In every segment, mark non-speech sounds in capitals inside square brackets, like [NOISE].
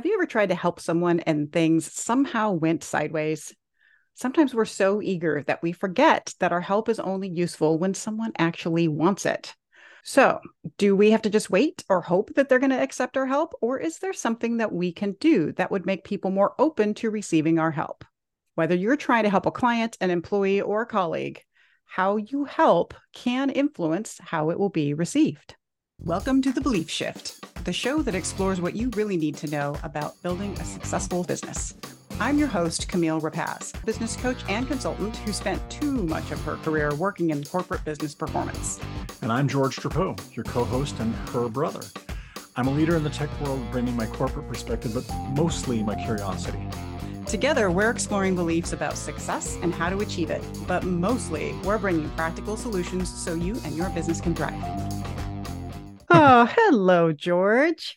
Have you ever tried to help someone and things somehow went sideways? Sometimes we're so eager that we forget that our help is only useful when someone actually wants it. So, do we have to just wait or hope that they're going to accept our help? Or is there something that we can do that would make people more open to receiving our help? Whether you're trying to help a client, an employee, or a colleague, how you help can influence how it will be received. Welcome to The Belief Shift, the show that explores what you really need to know about building a successful business. I'm your host, Camille Rapacz, business coach and consultant who spent too much of her career working in corporate business performance. And I'm George Trapeau, your co host and her brother. I'm a leader in the tech world, bringing my corporate perspective, but mostly my curiosity. Together, we're exploring beliefs about success and how to achieve it, but mostly, we're bringing practical solutions so you and your business can thrive. Oh, hello, George.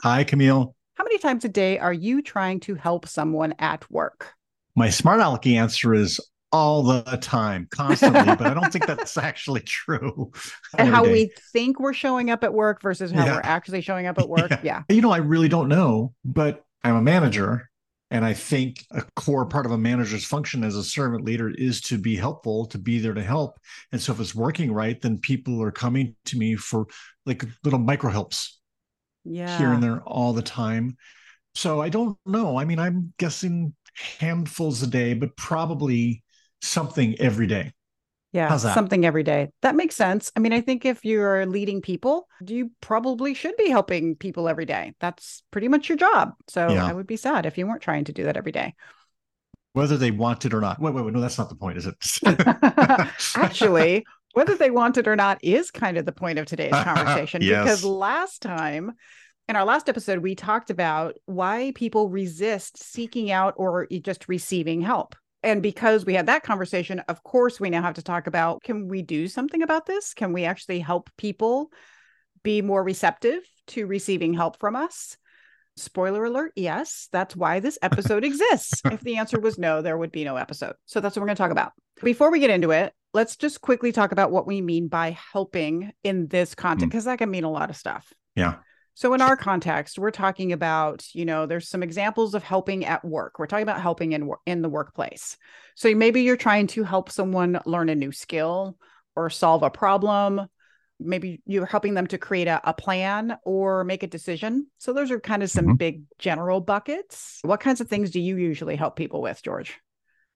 Hi, Camille. How many times a day are you trying to help someone at work? My smart alecky answer is all the time, constantly, but I don't think [LAUGHS] that's actually true. [LAUGHS] And how day. we think we're showing up at work versus how yeah. we're actually showing up at [LAUGHS] work. Yeah. yeah. You know, I really don't know, but I'm a manager. And I think a core part of a manager's function as a servant leader is to be helpful, to be there to help. And so if it's working right, then people are coming to me for like little micro helps yeah. here and there all the time. So I don't know. I mean, I'm guessing handfuls a day, but probably something every day. Yeah, something every day. That makes sense. I mean, I think if you're leading people, you probably should be helping people every day. That's pretty much your job. So yeah. I would be sad if you weren't trying to do that every day. Whether they want it or not. Wait, wait, wait. No, that's not the point, is it? [LAUGHS] Actually, whether they want it or not is kind of the point of today's [LAUGHS] conversation yes. because last time in our last episode we talked about why people resist seeking out or just receiving help and because we had that conversation of course we now have to talk about can we do something about this can we actually help people be more receptive to receiving help from us Spoiler alert, yes, that's why this [LAUGHS] episode exists. if the answer was no, there would be no episode. So that's what we're going to talk about. Before we get into it, let's just quickly talk about what we mean by helping in this content, because mm. that can mean a lot of stuff. Yeah. So in our context, we're talking about, you know, there's some examples of helping at work. We're talking about helping in in the workplace. So maybe you're trying to help someone learn a new skill or solve a problem maybe you're helping them to create a, a, plan or make a decision. So those are kind of some mm-hmm. big general buckets. What kinds of things do you usually help people with, George?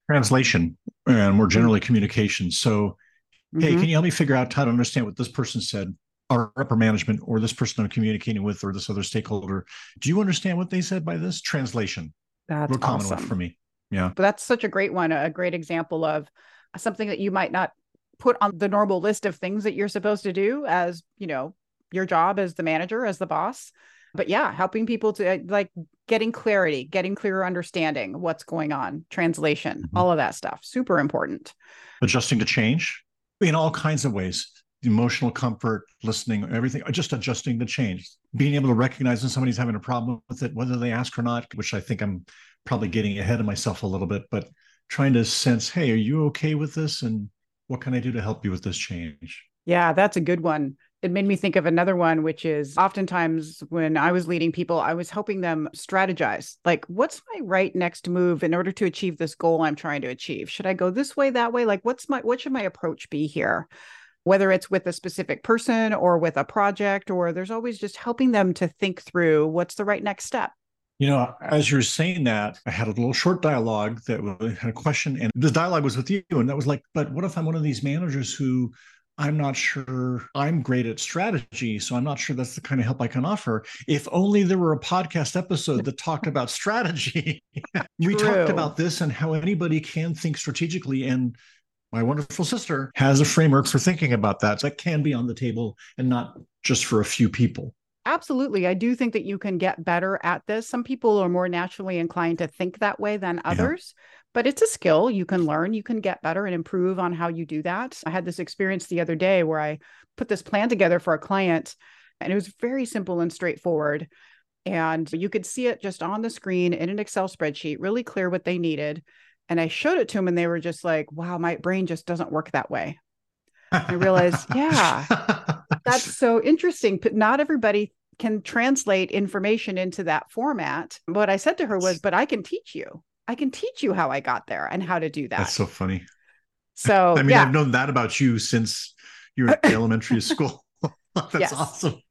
Translation and more generally communication. So, mm-hmm. hey, can you help me figure out how to understand what this person said? Our upper management or this person I'm communicating with or this other stakeholder. Do you understand what they said by this? Translation. That's Real common awesome. for me. Yeah. But that's such a great one, a great example of something that you might not put on the normal list of things that you're supposed to do as, you know, your job as the manager, as the boss. But yeah, helping people to uh, like getting clarity, getting clearer understanding what's going on, translation, mm-hmm. all of that stuff. Super important. Adjusting to change in all kinds of ways emotional comfort, listening, everything, just adjusting the change, being able to recognize when somebody's having a problem with it, whether they ask or not, which I think I'm probably getting ahead of myself a little bit, but trying to sense, hey, are you okay with this? And what can I do to help you with this change? Yeah, that's a good one. It made me think of another one, which is oftentimes when I was leading people, I was helping them strategize. Like, what's my right next move in order to achieve this goal I'm trying to achieve? Should I go this way, that way? Like, what's my, what should my approach be here? Whether it's with a specific person or with a project, or there's always just helping them to think through what's the right next step. You know, as you're saying that, I had a little short dialogue that had a question, and the dialogue was with you. And that was like, but what if I'm one of these managers who I'm not sure I'm great at strategy, so I'm not sure that's the kind of help I can offer. If only there were a podcast episode that talked [LAUGHS] about strategy. [LAUGHS] we talked about this and how anybody can think strategically. And my wonderful sister has a framework for thinking about that. So that can be on the table and not just for a few people. Absolutely. I do think that you can get better at this. Some people are more naturally inclined to think that way than others, yeah. but it's a skill you can learn. You can get better and improve on how you do that. I had this experience the other day where I put this plan together for a client, and it was very simple and straightforward. And you could see it just on the screen in an Excel spreadsheet, really clear what they needed. And I showed it to them, and they were just like, wow, my brain just doesn't work that way. I realized, [LAUGHS] yeah, that's [LAUGHS] so interesting. But not everybody can translate information into that format. What I said to her was, but I can teach you. I can teach you how I got there and how to do that. That's so funny. So [LAUGHS] I mean, yeah. I've known that about you since you were in [COUGHS] elementary school. That's Yes. awesome.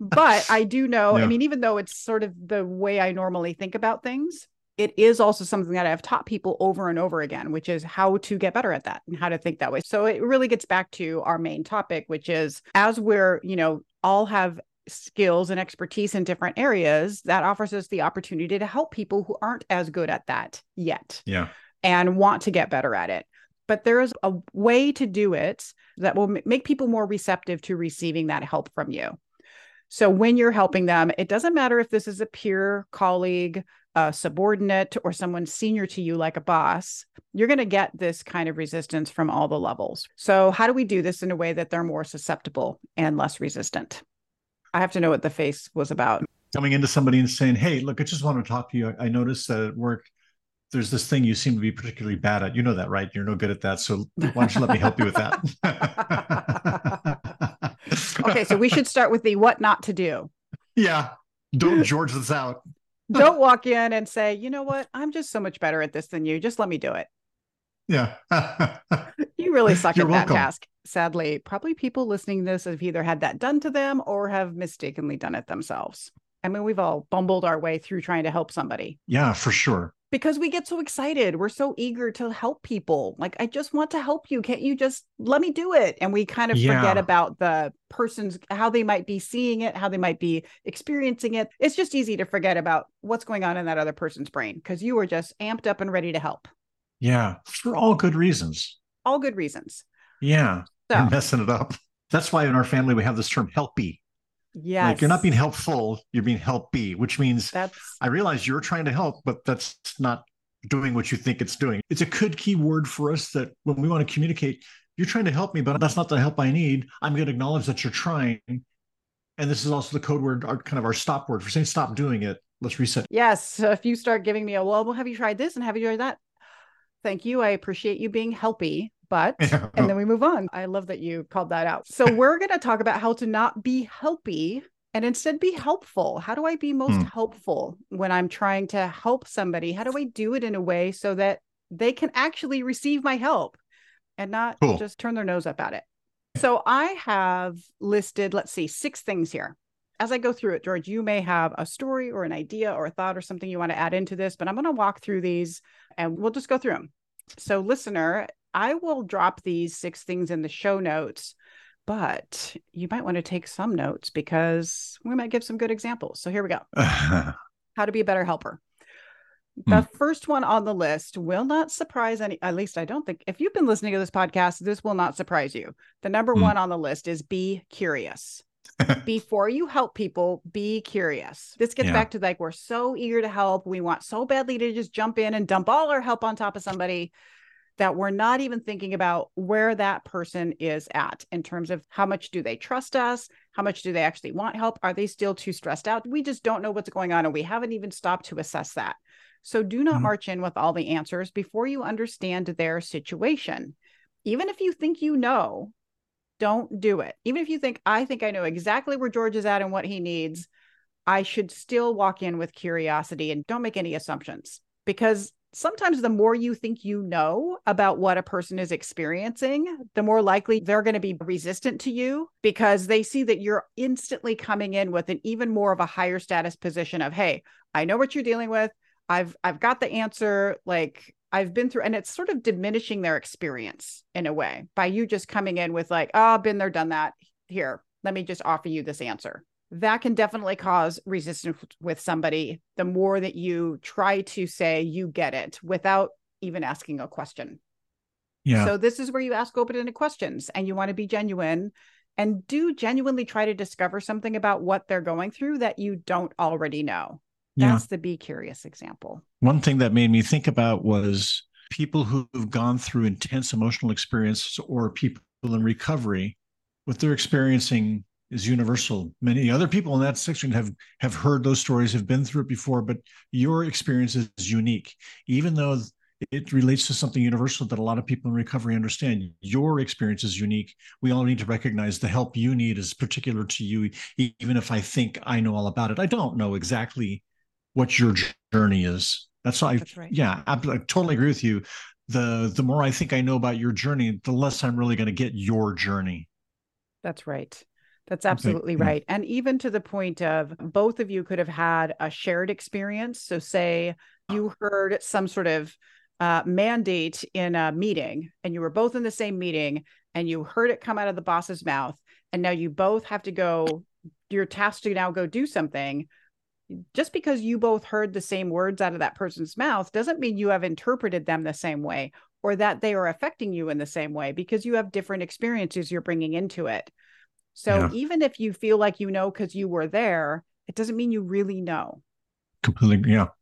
but I do know, I mean, even though it's sort of the way I normally think about things, it is also something that I've taught people over and over again, which is how to get better at that and how to think that way. So it really gets back to our main topic, which is as we're, you know, all have skills and expertise in different areas, that offers us the opportunity to help people who aren't as good at that yet Yeah. and want to get better at it. But there is a way to do it that will make people more receptive to receiving that help from you. So when you're helping them, it doesn't matter if this is a peer, colleague, a subordinate, or someone senior to you like a boss, you're going to get this kind of resistance from all the levels. So, how do we do this in a way that they're more susceptible and less resistant? I have to know what the face was about. Coming into somebody and saying, Hey, look, I just want to talk to you. I, noticed that at work, there's this thing you seem to be particularly bad at. You know that, right? You're no good at that. So [LAUGHS] why don't you let me help you with that? okay, so we should start with the what not to do. [LAUGHS] yeah. Don't George this out. Don't walk in and say, you know what? I'm just so much better at this than you. Just let me do it. Yeah. [LAUGHS] You really suck You're at that task. Sadly, probably people listening to this have either had that done to them or have mistakenly done it themselves. I mean, we've all bumbled our way through trying to help somebody yeah, for sure. Because we get so excited. We're so eager to help people. Like, I just want to help you. Can't you just let me do it? And we kind of forget about the person's, how they might be seeing it, how they might be experiencing it. It's just easy to forget about what's going on in that other person's brain because you were just amped up and ready to help. Yeah. For all good reasons. All good reasons. Yeah. So, You're messing it up. That's why in our family we have this term helpy. Yes. Like you're not being helpful, you're being helpy, which means That's I realize you're trying to help, but that's not doing what you think it's doing. It's a good key word for us that when we want to communicate, you're trying to help me, but that's not the help I need. I'm going to acknowledge that you're trying. And this is also the code word, our kind of our stop word for saying stop doing it. Let's reset. Yes. So if you start giving me a, well, well, have you tried this and have you tried that? Thank you. I appreciate you being helpy, but, [LAUGHS] Yeah. and then we move on. I love that you called that out. So we're going to talk about how to not be helpy and instead be helpful. How do I be most Hmm. helpful when I'm trying to help somebody? How do I do it in a way so that they can actually receive my help and not Cool. just turn their nose up at it? So I have listed, let's see, six things here as I go through it, George, you may have a story or an idea or a thought or something you want to add into this, but I'm going to walk through these and we'll just go through them. So, listener, I will drop these six things in the show notes, but you might want to take some notes because we might give some good examples. So, here we go [LAUGHS] how to be a better helper. The first one on the list will not surprise any, at least I don't think, if you've been listening to this podcast, this will not surprise you. The number Hmm. one on the list is be curious [LAUGHS] before you help people, be curious. This gets Yeah. back to like, we're so eager to help. We want so badly to just jump in and dump all our help on top of somebody that we're not even thinking about where that person is at in terms of how much do they trust us? How much do they actually want help? Are they still too stressed out? We just don't know what's going on and we haven't even stopped to assess that. So do not Mhm. march in with all the answers before you understand their situation. Even if you think you know, don't do it. Even if you think, I think I know exactly where George is at and what he needs, I should still walk in with curiosity and don't make any assumptions because sometimes the more you think you know about what a person is experiencing, the more likely they're going to be resistant to you because they see that you're instantly coming in with an even more of a higher status position of, hey, I know what you're dealing with. I've I've got the answer. Like I've been through, and it's sort of diminishing their experience in a way by you just coming in with like, oh, I've been there, done that. Here, let me just offer you this answer. That can definitely cause resistance with somebody the more that you try to say you get it without even asking a question. yeah. So this is where you ask open-ended questions and you want to be genuine and do genuinely try to discover something about what they're going through that you don't already know. yeah. That's the be curious example. One thing that made me think about was people who've gone through intense emotional experiences or people in recovery, what they're experiencing is universal. Many other people in that section have have heard those stories, have been through it before, but your experience is unique. Even though it relates to something universal that a lot of people in recovery understand. Your experience is unique. We all need to recognize the help you need is particular to you, even if I think I know all about it. I don't know exactly what your journey is. That's why, That's right. yeah, I, I totally agree with you. The the more I think I know about your journey, the less I'm really going to get your journey. That's right. That's absolutely okay. right. And even to the point of both of you could have had a shared experience. So, say you heard some sort of uh, mandate in a meeting and you were both in the same meeting and you heard it come out of the boss's mouth and now you both have to go you're tasked to now go do something just because you both heard the same words out of that person's mouth doesn't mean you have interpreted them the same way or that they are affecting you in the same way because you have different experiences you're bringing into it so yeah. even if you feel like you know because you were there it doesn't mean you really know completely yeah okay.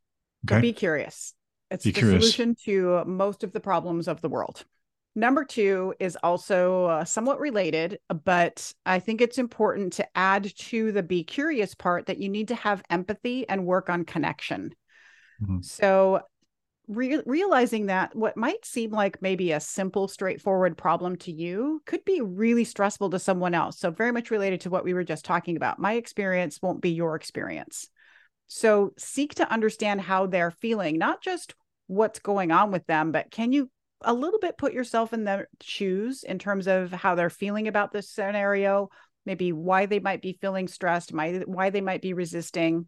But be curious it's Be the curious. solution to most of the problems of the world. Number two is also uh, somewhat related, but I think it's important to add to the be curious part that you need to have empathy and work on connection. Mm-hmm. So, re- realizing that what might seem like maybe a simple, straightforward problem to you could be really stressful to someone else. So, very much related to what we were just talking about. My experience won't be your experience. So seek to understand how they're feeling, not just what's going on with them, but can you a little bit put yourself in their shoes in terms of how they're feeling about this scenario, maybe why they might be feeling stressed, why, why they might be resisting,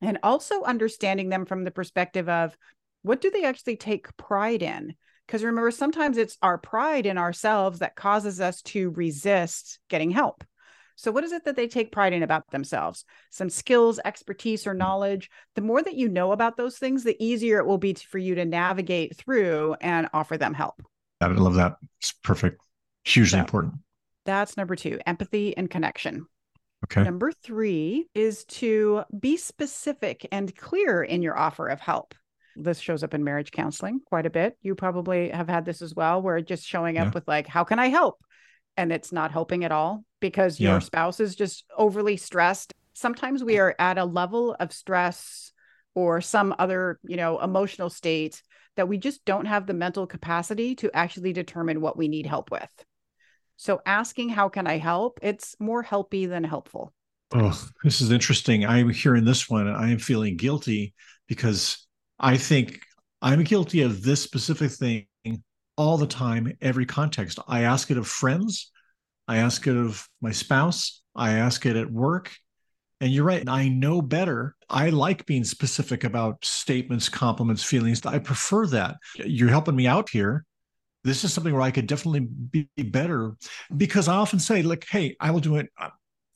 and also understanding them from the perspective of what do they actually take pride in? Because remember, sometimes it's our pride in ourselves that causes us to resist getting help. So, what is it that they take pride in about themselves? Some skills, expertise, or knowledge. The more that you know about those things, the easier it will be for you to navigate through and offer them help. I love that. It's perfect. Hugely so, important. That's number two empathy and connection. Okay. Number three is to be specific and clear in your offer of help. This shows up in marriage counseling quite a bit. You probably have had this as well, where just showing up yeah. with, like, how can I help? And it's not helping at all because yeah. your spouse is just overly stressed. Sometimes we are at a level of stress or some other, you know, emotional state that we just don't have the mental capacity to actually determine what we need help with. So asking how can I help? It's more helpy than helpful. Oh, this is interesting. I'm hearing this one. I am feeling guilty because I think I'm guilty of this specific thing all the time, every context. I ask it of friends. I ask it of my spouse. I ask it at work. And you're right. And I know better. I like being specific about statements, compliments, feelings. I prefer that. You're helping me out here. This is something where I could definitely be better because I often say, like, hey, I will do it.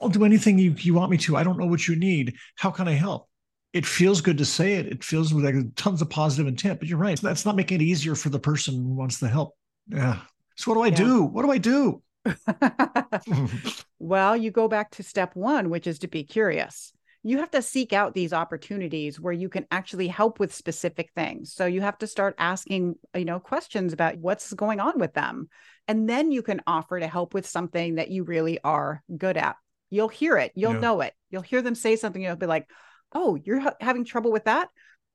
I'll do anything you, you want me to. I don't know what you need. How can I help? It feels good to say it. It feels like tons of positive intent, but you're right. That's not making it easier for the person who wants the help. Yeah. So what do I yeah. do? What do I do? [LAUGHS] well, you go back to step one, which is to be curious. You have to seek out these opportunities where you can actually help with specific things. So you have to start asking, you know, questions about what's going on with them. And then you can offer to help with something that you really are good at. You'll hear it, you'll yeah. know it. You'll hear them say something, you'll be like, oh, you're ha- having trouble with that?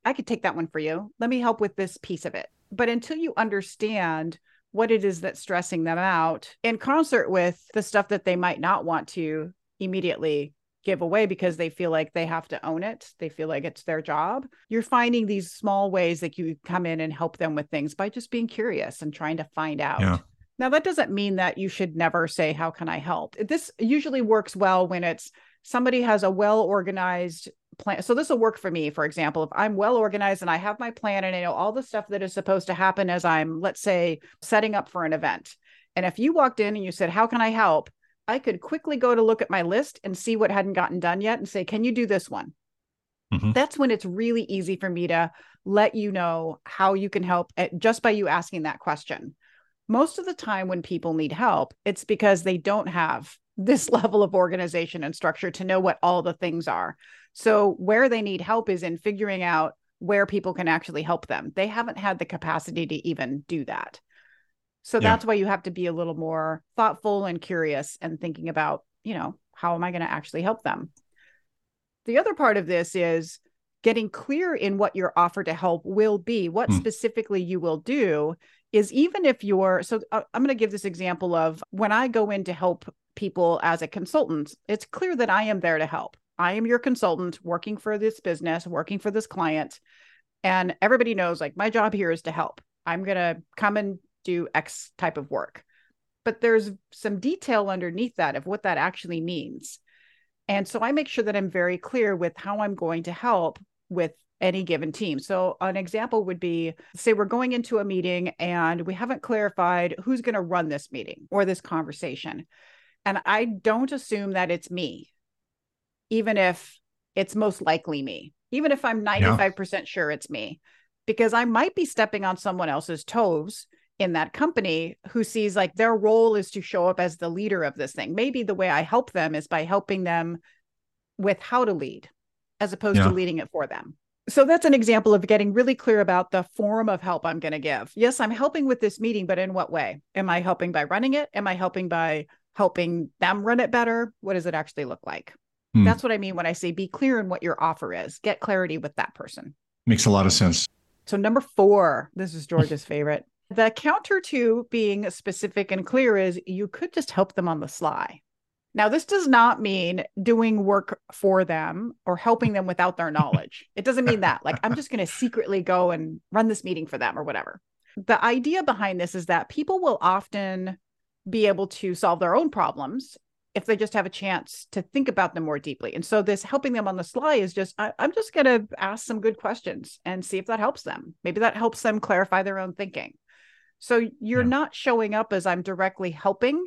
I could take that one for you. Let me help with this piece of it. But until you understand what it is that's stressing them out in concert with the stuff that they might not want to immediately give away because they feel like they have to own it. They feel like it's their job. You're finding these small ways that you come in and help them with things by just being curious and trying to find out. Yeah. Now, that doesn't mean that you should never say, How can I help? This usually works well when it's somebody has a well organized plan. So this will work for me, for example, if I'm well organized and I have my plan and I know all the stuff that is supposed to happen as I'm, let's say, setting up for an event. And if you walked in and you said, How can I help? I could quickly go to look at my list and see what hadn't gotten done yet and say, Can you do this one? Mm-hmm. That's when it's really easy for me to let you know how you can help at, just by you asking that question. Most of the time, when people need help, it's because they don't have this [LAUGHS] level of organization and structure to know what all the things are. So, where they need help is in figuring out where people can actually help them. They haven't had the capacity to even do that. So, yeah. that's why you have to be a little more thoughtful and curious and thinking about, you know, how am I going to actually help them? The other part of this is getting clear in what your offer to help will be, what mm. specifically you will do is even if you're so uh, I'm going to give this example of when I go in to help people as a consultant, it's clear that I am there to help. I am your consultant working for this business, working for this client. And everybody knows like my job here is to help. I'm going to come and do X type of work. But there's some detail underneath that of what that actually means. And so I make sure that I'm very clear with how I'm going to help with any given team. So an example would be say we're going into a meeting and we haven't clarified who's going to run this meeting or this conversation. And I don't assume that it's me, even if it's most likely me, even if I'm 95% yeah. sure it's me, because I might be stepping on someone else's toes in that company who sees like their role is to show up as the leader of this thing. Maybe the way I help them is by helping them with how to lead as opposed yeah. to leading it for them. So that's an example of getting really clear about the form of help I'm going to give. Yes, I'm helping with this meeting, but in what way? Am I helping by running it? Am I helping by helping them run it better? What does it actually look like? Hmm. That's what I mean when I say be clear in what your offer is. Get clarity with that person. Makes a lot of sense. So, number four, this is George's favorite. The counter to being specific and clear is you could just help them on the sly. Now, this does not mean doing work for them or helping them without their knowledge. It doesn't mean that. Like, I'm just going [LAUGHS] to secretly go and run this meeting for them or whatever. The idea behind this is that people will often be able to solve their own problems if they just have a chance to think about them more deeply. And so, this helping them on the sly is just, I, am just going to ask some good questions and see if that helps them. Maybe that helps them clarify their own thinking. So, you're yeah. not showing up as I'm directly helping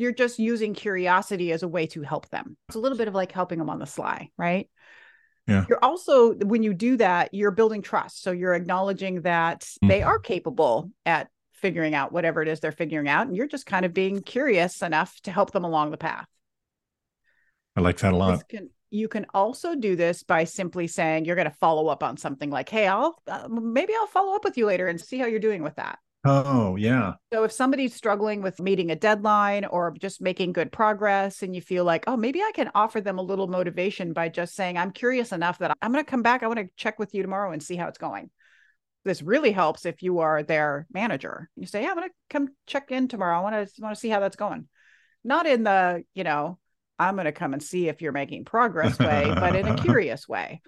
you're just using curiosity as a way to help them. It's a little bit of like helping them on the sly, right? Yeah. You're also, when you do that, you're building trust. So you're acknowledging that mm-hmm. they are capable at figuring out whatever it is they're figuring out. And you're just kind of being curious enough to help them along the path. I like that a lot. Can, you can also do this by simply saying you're going to follow up on something like, hey, I'll uh, maybe I'll follow up with you later and see how you're doing with that. Oh, yeah. So if somebody's struggling with meeting a deadline or just making good progress, and you feel like, oh, maybe I can offer them a little motivation by just saying, I'm curious enough that I'm going to come back. I want to check with you tomorrow and see how it's going. This really helps if you are their manager. You say, yeah, I'm to come check in tomorrow. I want to want to see how that's going. Not in the, you know, I'm going to come and see if you're making progress way, but in a [LAUGHS] curious way.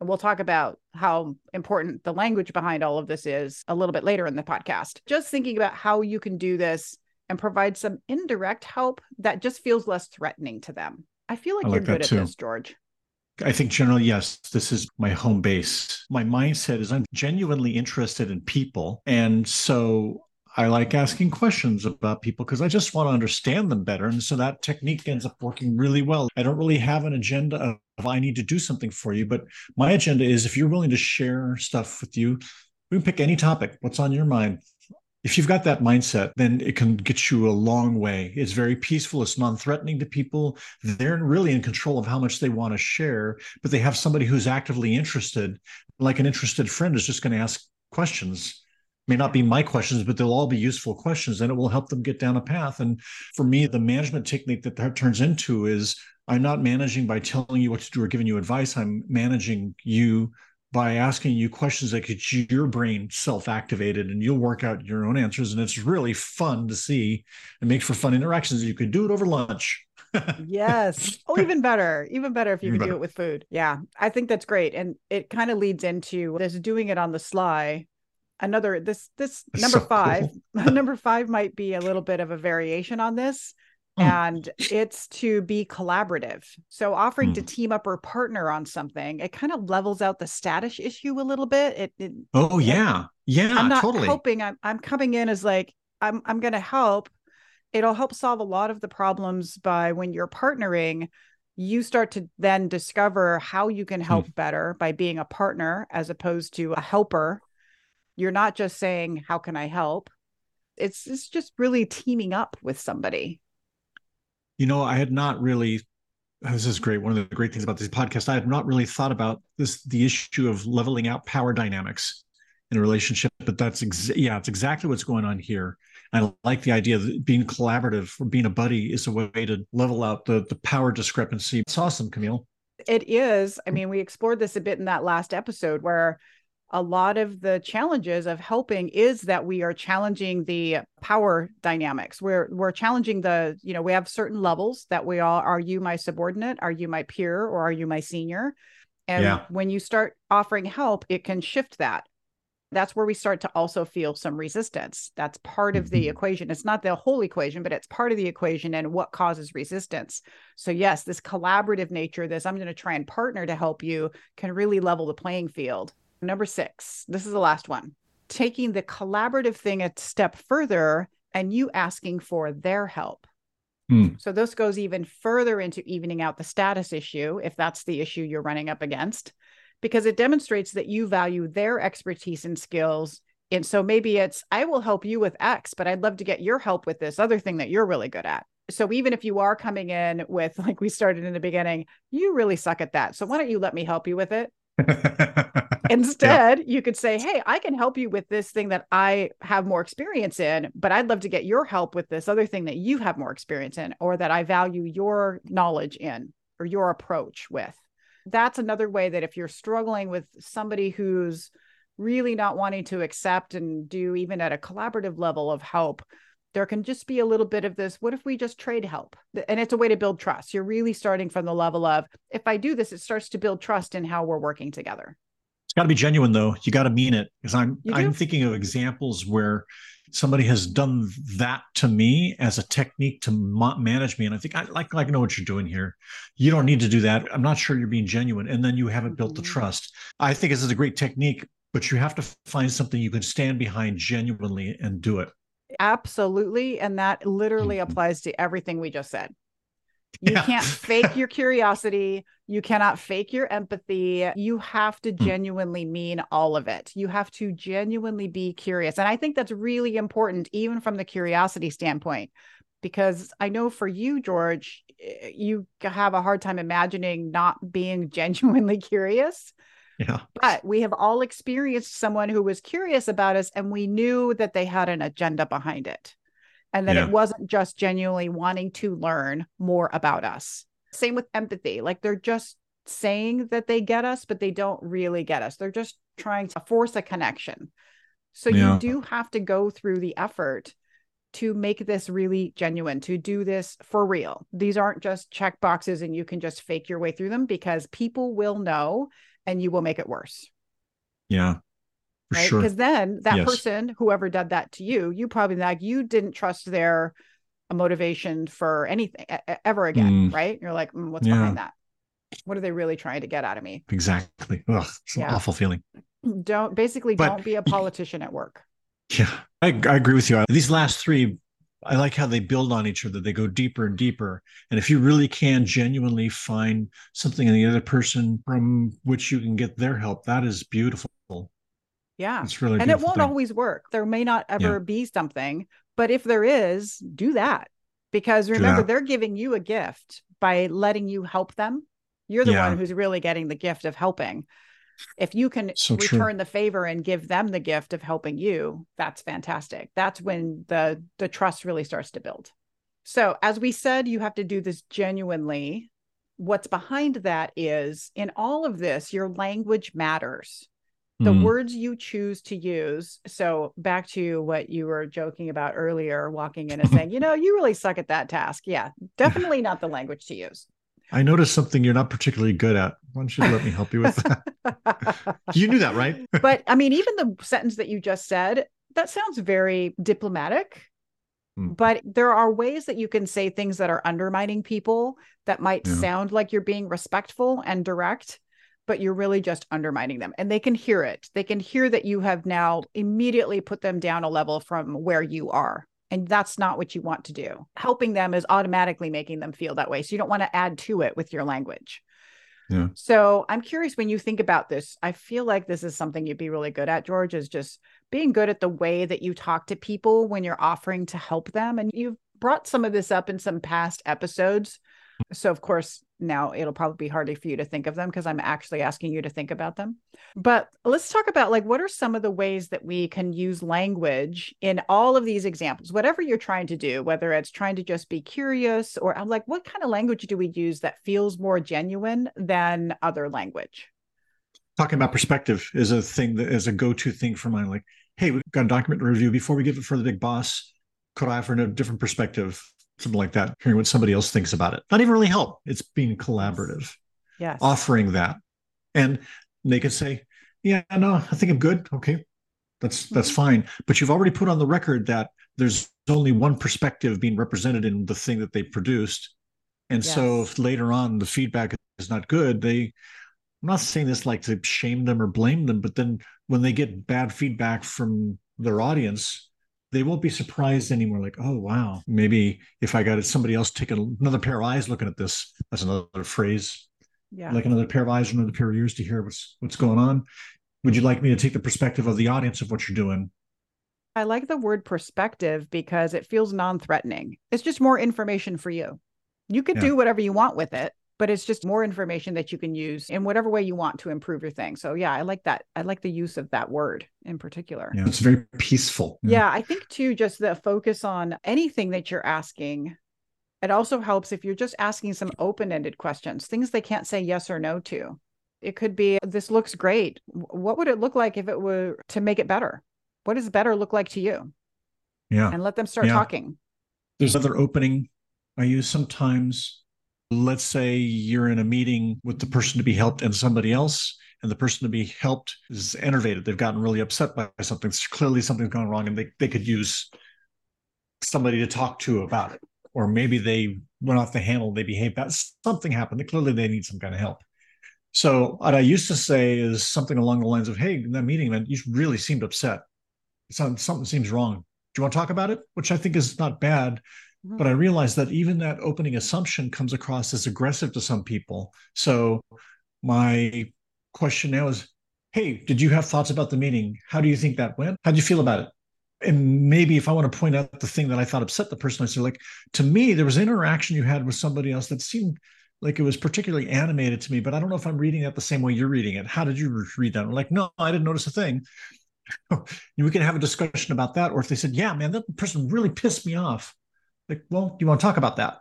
And we'll talk about how important the language behind all of this is a little bit later in the podcast. Just thinking about how you can do this and provide some indirect help that just feels less threatening to them. I feel like, I like you're good at too. this, George. I think generally, yes, this is my home base. My mindset is I'm genuinely interested in people. And so I like asking questions about people because I just want to understand them better. And so that technique ends up working really well. I don't really have an agenda of I need to do something for you, but my agenda is if you're willing to share stuff with you, we can pick any topic. What's on your mind? If you've got that mindset, then it can get you a long way. It's very peaceful. It's non-threatening to people. They're really in control of how much they want to share, but they have somebody who's actively interested, like an interested friend is just going to ask questions may not be my questions, but they'll all be useful questions and it will help them get down a path. And for me, the management technique that that turns into is I'm not managing by telling you what to do or giving you advice. I'm managing you by asking you questions that get your brain self-activated and you'll work out your own answers. And it's really fun to see and makes for fun interactions. You could do it over lunch. [LAUGHS] yes. Oh, even better. Even better if you even can better. do it with food. Yeah. I think that's great. And it kind of leads into this doing it on the sly another this this number so five cool. [LAUGHS] number five might be a little bit of a variation on this. And it's to be collaborative so offering mm. to team up or partner on something it kind of levels out the status issue a little bit it, it oh yeah yeah i'm not totally. hoping I'm, I'm coming in as like i'm i'm gonna help it'll help solve a lot of the problems by when you're partnering you start to then discover how you can help mm. better by being a partner as opposed to a helper you're not just saying, How can I help? It's, it's just really teaming up with somebody. You know, I had not really this is great. One of the great things about this podcast, I have not really thought about this the issue of leveling out power dynamics in a relationship, but that's ex- yeah, it's exactly what's going on here. I like the idea that being collaborative or being a buddy is a way to level out the the power discrepancy. It's awesome, Camille It is. I mean, we explored this a bit in that last episode where a lot of the challenges of helping is that we are challenging the power dynamics. We're we're challenging the, you know, we have certain levels that we all are you my subordinate, are you my peer, or are you my senior? And yeah. when you start offering help, it can shift that. That's where we start to also feel some resistance. That's part of the mm-hmm. equation. It's not the whole equation, but it's part of the equation and what causes resistance. So, yes, this collaborative nature, this I'm going to try and partner to help you, can really level the playing field. Number six, this is the last one taking the collaborative thing a step further and you asking for their help. Mm. So this goes even further into evening out the status issue, if that's the issue you're running up against, because it demonstrates that you value their expertise and skills. And so maybe it's, I will help you with X, but I'd love to get your help with this other thing that you're really good at. So even if you are coming in with, like we started in the beginning, you really suck at that. So why don't you let me help you with it? [LAUGHS] Instead, yeah. you could say, Hey, I can help you with this thing that I have more experience in, but I'd love to get your help with this other thing that you have more experience in, or that I value your knowledge in or your approach with. That's another way that if you're struggling with somebody who's really not wanting to accept and do even at a collaborative level of help, there can just be a little bit of this what if we just trade help? And it's a way to build trust. You're really starting from the level of if i do this it starts to build trust in how we're working together. It's got to be genuine though. You got to mean it because i'm i'm thinking of examples where somebody has done that to me as a technique to manage me and i think i like like know what you're doing here. You don't need to do that. I'm not sure you're being genuine and then you haven't mm-hmm. built the mm-hmm. trust. I think this is a great technique but you have to find something you can stand behind genuinely and do it Absolutely. And that literally mm-hmm. applies to everything we just said. You yeah. can't fake your curiosity. You cannot fake your empathy. You have to hmm. genuinely mean all of it. You have to genuinely be curious. And I think that's really important, even from the curiosity standpoint, because I know for you, George, eh, you have a hard time imagining not being [LAUGHS] genuinely curious. Yeah. But we have all experienced someone who was curious about us and we knew that they had an agenda behind it. And that yeah. it wasn't just genuinely wanting to learn more about us. Same with empathy. Like they're just saying that they get us, but they don't really get us. They're just trying to force a connection. So yeah. you do have to go through the effort to make this really genuine, to do this for real. These aren't just check boxes and you can just fake your way through them because people will know and you will make it worse. Yeah. right. Because sure. then that yes. person, whoever did that to you, you probably like you didn't trust their motivation for anything ever again. Mm. Right. You're like, mm, what's yeah. behind that? What are they really trying to get out of me? Exactly. Ugh, it's yeah. an awful feeling. Don't basically but, don't be a politician at work. Yeah, I, I agree with you. These last three I like how they build on each other. They go deeper and deeper. And if you really can genuinely find something in the other person from which you can get their help, that is beautiful. Yeah. It's really And it won't thing. always work. There may not ever yeah. be something, but if there is, do that. Because remember, they're giving you a gift by letting you help them. You're the yeah. one who's really getting the gift of helping if you can so return the favor and give them the gift of helping you that's fantastic. That's when the the trust really starts to build. So as we said you have to do this genuinely. What's behind that is in all of this your language matters. The mm. words you choose to use. So back to what you were joking about earlier walking in and saying [LAUGHS] you know you really suck at that task. Yeah definitely not the language to use I noticed something you're not particularly good at. Why don't you let me help you with that? [LAUGHS] you knew that, right? [LAUGHS] but I mean, even the sentence that you just said, that sounds very diplomatic. Hmm. But there are ways that you can say things that are undermining people that might yeah. sound like you're being respectful and direct, but you're really just undermining them. And they can hear it. They can hear that you have now immediately put them down a level from where you are. And that's not what you want to do. Helping them is automatically making them feel that way. So you don't want to add to it with your language. Yeah. So I'm curious when you think about this, I feel like this is something you'd be really good at, George, is just being good at the way that you talk to people when you're offering to help them. And you've brought some of this up in some past episodes. So, of course, now it'll probably be harder for you to think of them because I'm actually asking you to think about them. But let's talk about like what are some of the ways that we can use language in all of these examples, whatever you're trying to do, whether it's trying to just be curious or I'm like, what kind of language do we use that feels more genuine than other language? Talking about perspective is a thing that is a go-to thing for mine. Like, hey, we've got a document to review before we give it for the big boss. Could I offer a different perspective? Something like that, hearing what somebody else thinks about it. Not even really help. It's being collaborative. Yes. Offering that. And they can say, Yeah, no, I think I'm good. Okay. That's that's mm-hmm. fine. But you've already put on the record that there's only one perspective being represented in the thing that they produced. And yes. so if later on the feedback is not good, they I'm not saying this like to shame them or blame them, but then when they get bad feedback from their audience, they won't be surprised anymore. Like, oh wow, maybe if I got somebody else taking another pair of eyes looking at this, that's another phrase. Yeah. Like another pair of eyes or another pair of ears to hear what's what's going on. Would you like me to take the perspective of the audience of what you're doing? I like the word perspective because it feels non-threatening. It's just more information for you. You could yeah. do whatever you want with it, but it's just more information that you can use in whatever way you want to improve your thing. So yeah, I like that. I like the use of that word in particular. Yeah, it's very peaceful. Yeah, yeah I think too, just the focus on anything that you're asking. It also helps if you're just asking some open-ended questions, things they can't say yes or no to. It could be this looks great. What would it look like if it were to make it better? What does better look like to you? Yeah. And let them start yeah. talking. There's another opening I use sometimes let's say you're in a meeting with the person to be helped and somebody else and the person to be helped is enervated. They've gotten really upset by something. Clearly something's gone wrong and they, they could use somebody to talk to about it. Or maybe they went off the handle they behaved bad something happened. Clearly they need some kind of help. So what i used to say is something along the lines of hey in that meeting man you really seemed upset. Something seems wrong. Do you want to talk about it? Which i think is not bad Mm-hmm. But I realized that even that opening assumption comes across as aggressive to some people. So my question now is hey, did you have thoughts about the meeting? How do you think that went? How do you feel about it? And maybe if I want to point out the thing that I thought upset the person, I say, like, to me, there was interaction you had with somebody else that seemed like it was particularly animated to me, but I don't know if I'm reading it the same way you're reading it. How did you read that? I'm like, no, I didn't notice a thing. [LAUGHS] we can have a discussion about that. Or if they said, yeah, man, that person really pissed me off like, well, do you want to talk about that?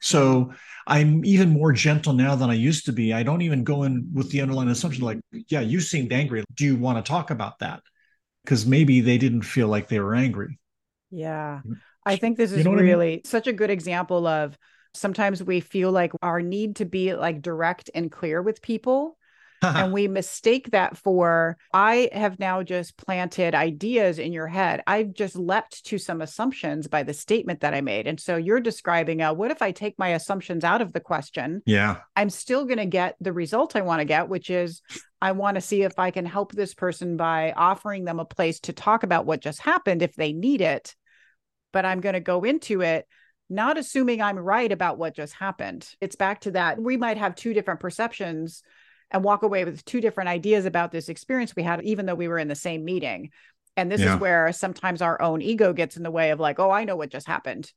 So I'm even more gentle now than I used to be. I don't even go in with the underlying assumption like, yeah, you seemed angry. Do you want to talk about that? Because maybe they didn't feel like they were angry. Yeah. Mm. I think this is you know really I mean? such a good example of sometimes we feel like our need to be like direct and clear with people and [LAUGHS] we mistake that for I have now just planted ideas in your head. I've just leapt to some assumptions by the statement that I made. And so you're describing a what if I take my assumptions out of the question? Yeah. I'm still going to get the result I want to get, which is I want to see if I can help this person by offering them a place to talk about what just happened if they need it. But I'm going to go into it not assuming I'm right about what just happened. It's back to that. We might have two different perceptions and walk away with two different ideas about this experience we had, even though we were in the same meeting. And this yeah. is where sometimes our own ego gets in the way of like, oh, I know what just happened.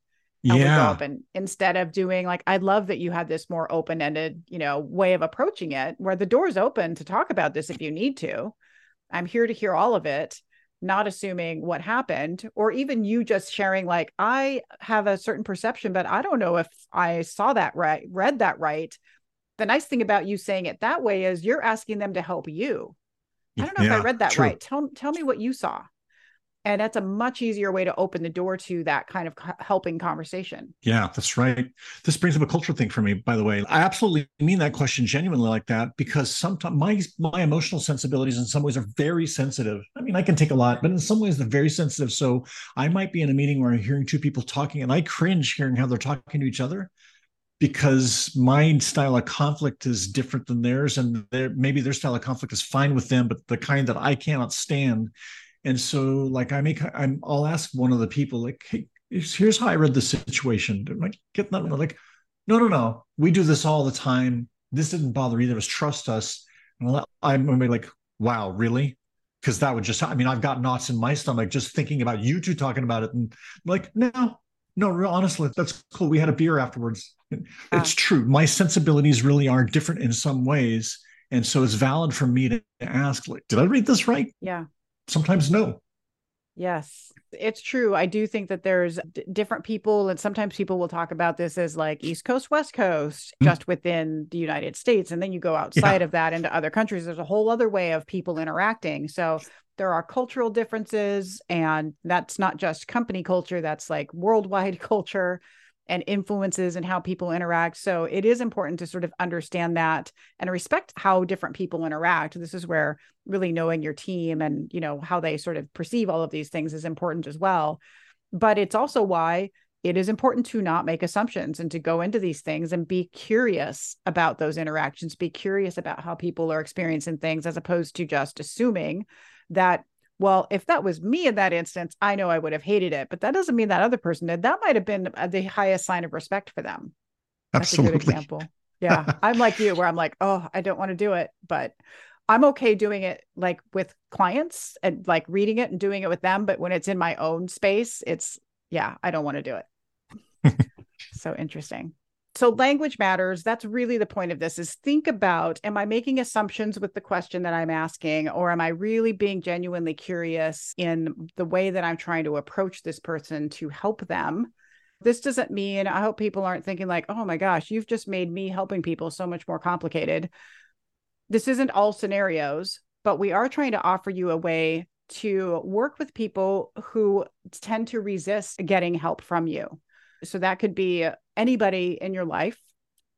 And yeah. And instead of doing like, I love that you had this more open ended, you know, way of approaching it where the door's open to talk about this if you need to. I'm here to hear all of it, not assuming what happened, or even you just sharing, like, I have a certain perception, but I don't know if I saw that right, read that right the nice thing about you saying it that way is you're asking them to help you. I don't know yeah, if I read that true. right. Tell tell me what you saw. And that's a much easier way to open the door to that kind of helping conversation. Yeah, that's right. This brings up a cultural thing for me, by the way. I absolutely mean that question genuinely like that because sometimes my my emotional sensibilities in some ways are very sensitive. I mean, I can take a lot, but in some ways they're very sensitive. So I might be in a meeting where I'm hearing two people talking and I cringe hearing how they're talking to each other because my style of conflict is different than theirs and their maybe their style of conflict is fine with them but the kind that i cannot stand. And so like i make i'm i'll ask one of the people like hey here's how i read the situation. Am i getting that like no no no. We do this all the time. This didn't bother either of us. Trust us. And i'm gonna be like wow really? Because that would just i mean i've got knots in my stomach just thinking about you two talking about it and I'm like no no real honestly that's cool. We had a beer afterwards It's uh, true. My sensibilities really are different in some ways. And so it's valid for me to ask, like, did I read this right? Yeah. Sometimes no. Yes, it's true. I do think that there's d- different people, and sometimes people will talk about this as like East Coast, West Coast, mm-hmm. just within the United States. And then you go outside yeah. of that into other countries. There's a whole other way of people interacting. So there are cultural differences, and that's not just company culture, that's like worldwide [LAUGHS] culture and influences and how people interact. So it is important to sort of understand that and respect how different people interact. This is where really knowing your team and, you know, how they sort of perceive all of these things is important as well. But it's also why it is important to not make assumptions and to go into these things and be curious about those interactions, be curious about how people are experiencing things as opposed to just assuming that well, if that was me in that instance, I know I would have hated it, but that doesn't mean that other person did. That might have been uh, the highest sign of respect for them. That's Absolutely. a good example. Yeah. [LAUGHS] I'm like you, where I'm like, oh, I don't want to do it, but I'm okay doing it like with clients and like reading it and doing it with them. But when it's in my own space, it's, yeah, I don't want to do it. [LAUGHS] so interesting so language matters. That's really the point of this is think about am i making assumptions with the question that i'm asking or am i really being genuinely curious in the way that i'm trying to approach this person to help them? This doesn't mean i hope people aren't thinking like oh my gosh you've just made me helping people so much more complicated. This isn't all scenarios but we are trying to offer you a way to work with people who tend to resist getting help from you. So that could be anybody in your life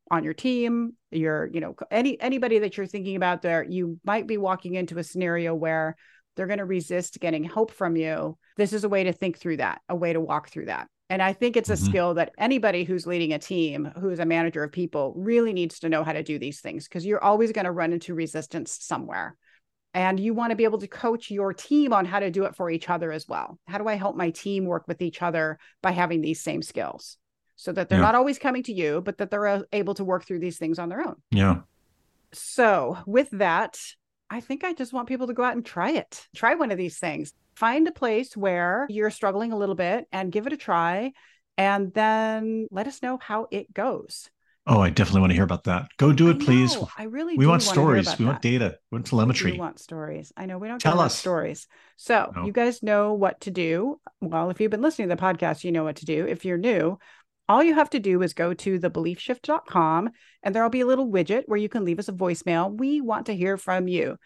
on your team your you know any anybody that you're thinking about there you might be walking into a scenario where they're going to resist getting help from you. This is a way to think through that a way to walk through that. And i think it's a mm-hmm. skill that anybody who's leading a team who's a manager of people really needs to know how to do these things because you're always going to run into resistance somewhere. And you want to be able to coach your team on how to do it for each other as well. How do i help my team work with each other by having these same skills so that they're yeah. not always coming to you, but that they're uh, able to work through these things on their own. Yeah. So, with that, I think I just want people to go out and try it. Try one of these things. Find a place where you're struggling a little bit and give it a try. And then let us know how it goes. Oh, I definitely want to hear about that. Go do it, please. I really we want stories. We want data. We want telemetry. We want stories. I know we don't tell us stories. So no. you guys know what to do. Well, if you've been listening to the podcast, you know what to do. If you're new, all you have to do is go to thebeliefshift.com and there'll be a little widget where you can leave us a voicemail. We want to hear from you.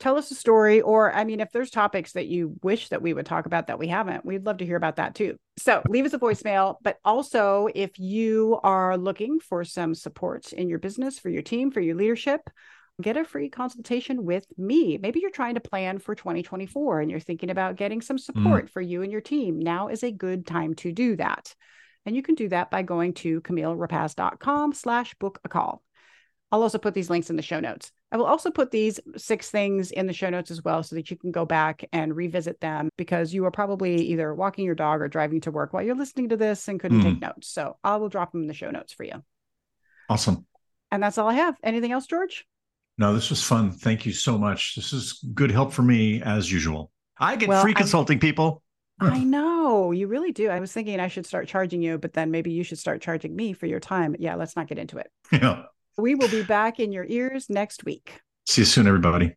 Tell us a story, or I mean, if there's topics that you wish that we would talk about that we haven't, we'd love to hear about that too. So leave us a voicemail. But also, if you are looking for some support in your business, for your team, for your leadership, get a free consultation with me. Maybe you're trying to plan for 2024 and you're thinking about getting some mm. support mm. for you and your team. Now is a good time to do that. And you can do that by going to CamilleRapacz.com slash book a call. I'll also put these links in the show notes. I will also put these six things in the show notes as well so that you can go back and revisit them because you are probably either walking your dog or driving to work while you're listening to this and couldn't mm. take notes. So I will drop them in the show notes for you. Awesome. And that's all I have. Anything else, George? No, this was fun. Thank you so much. This is good help for me as usual. I get well, free consulting, I'm... people. [LAUGHS] I know you really do. I was thinking I should start charging you, but then maybe you should start charging me for your time. Yeah, let's not get into it. [LAUGHS] Yeah. We will be back in your ears next week. See you soon, everybody.